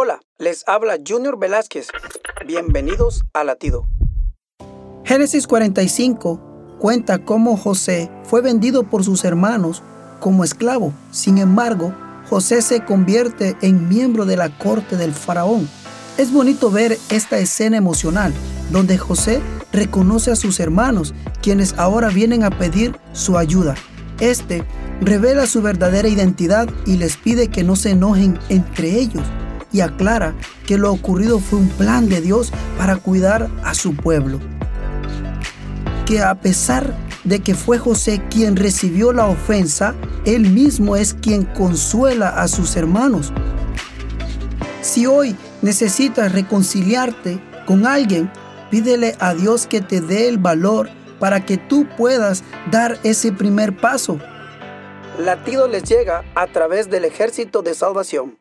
Hola, les habla Junior Velázquez. Bienvenidos a Latido. Génesis 45 cuenta cómo José fue vendido por sus hermanos como esclavo. Sin embargo, José se convierte en miembro de la corte del faraón. Es bonito ver esta escena emocional donde José reconoce a sus hermanos, quienes ahora vienen a pedir su ayuda. Este revela su verdadera identidad y les pide que no se enojen entre ellos y aclara que lo ocurrido fue un plan de Dios para cuidar a su pueblo. Que a pesar de que fue José quien recibió la ofensa, él mismo es quien consuela a sus hermanos. Si hoy necesitas reconciliarte con alguien, pídele a Dios que te dé el valor para que tú puedas dar ese primer paso. Latido les llega a través del ejército de salvación.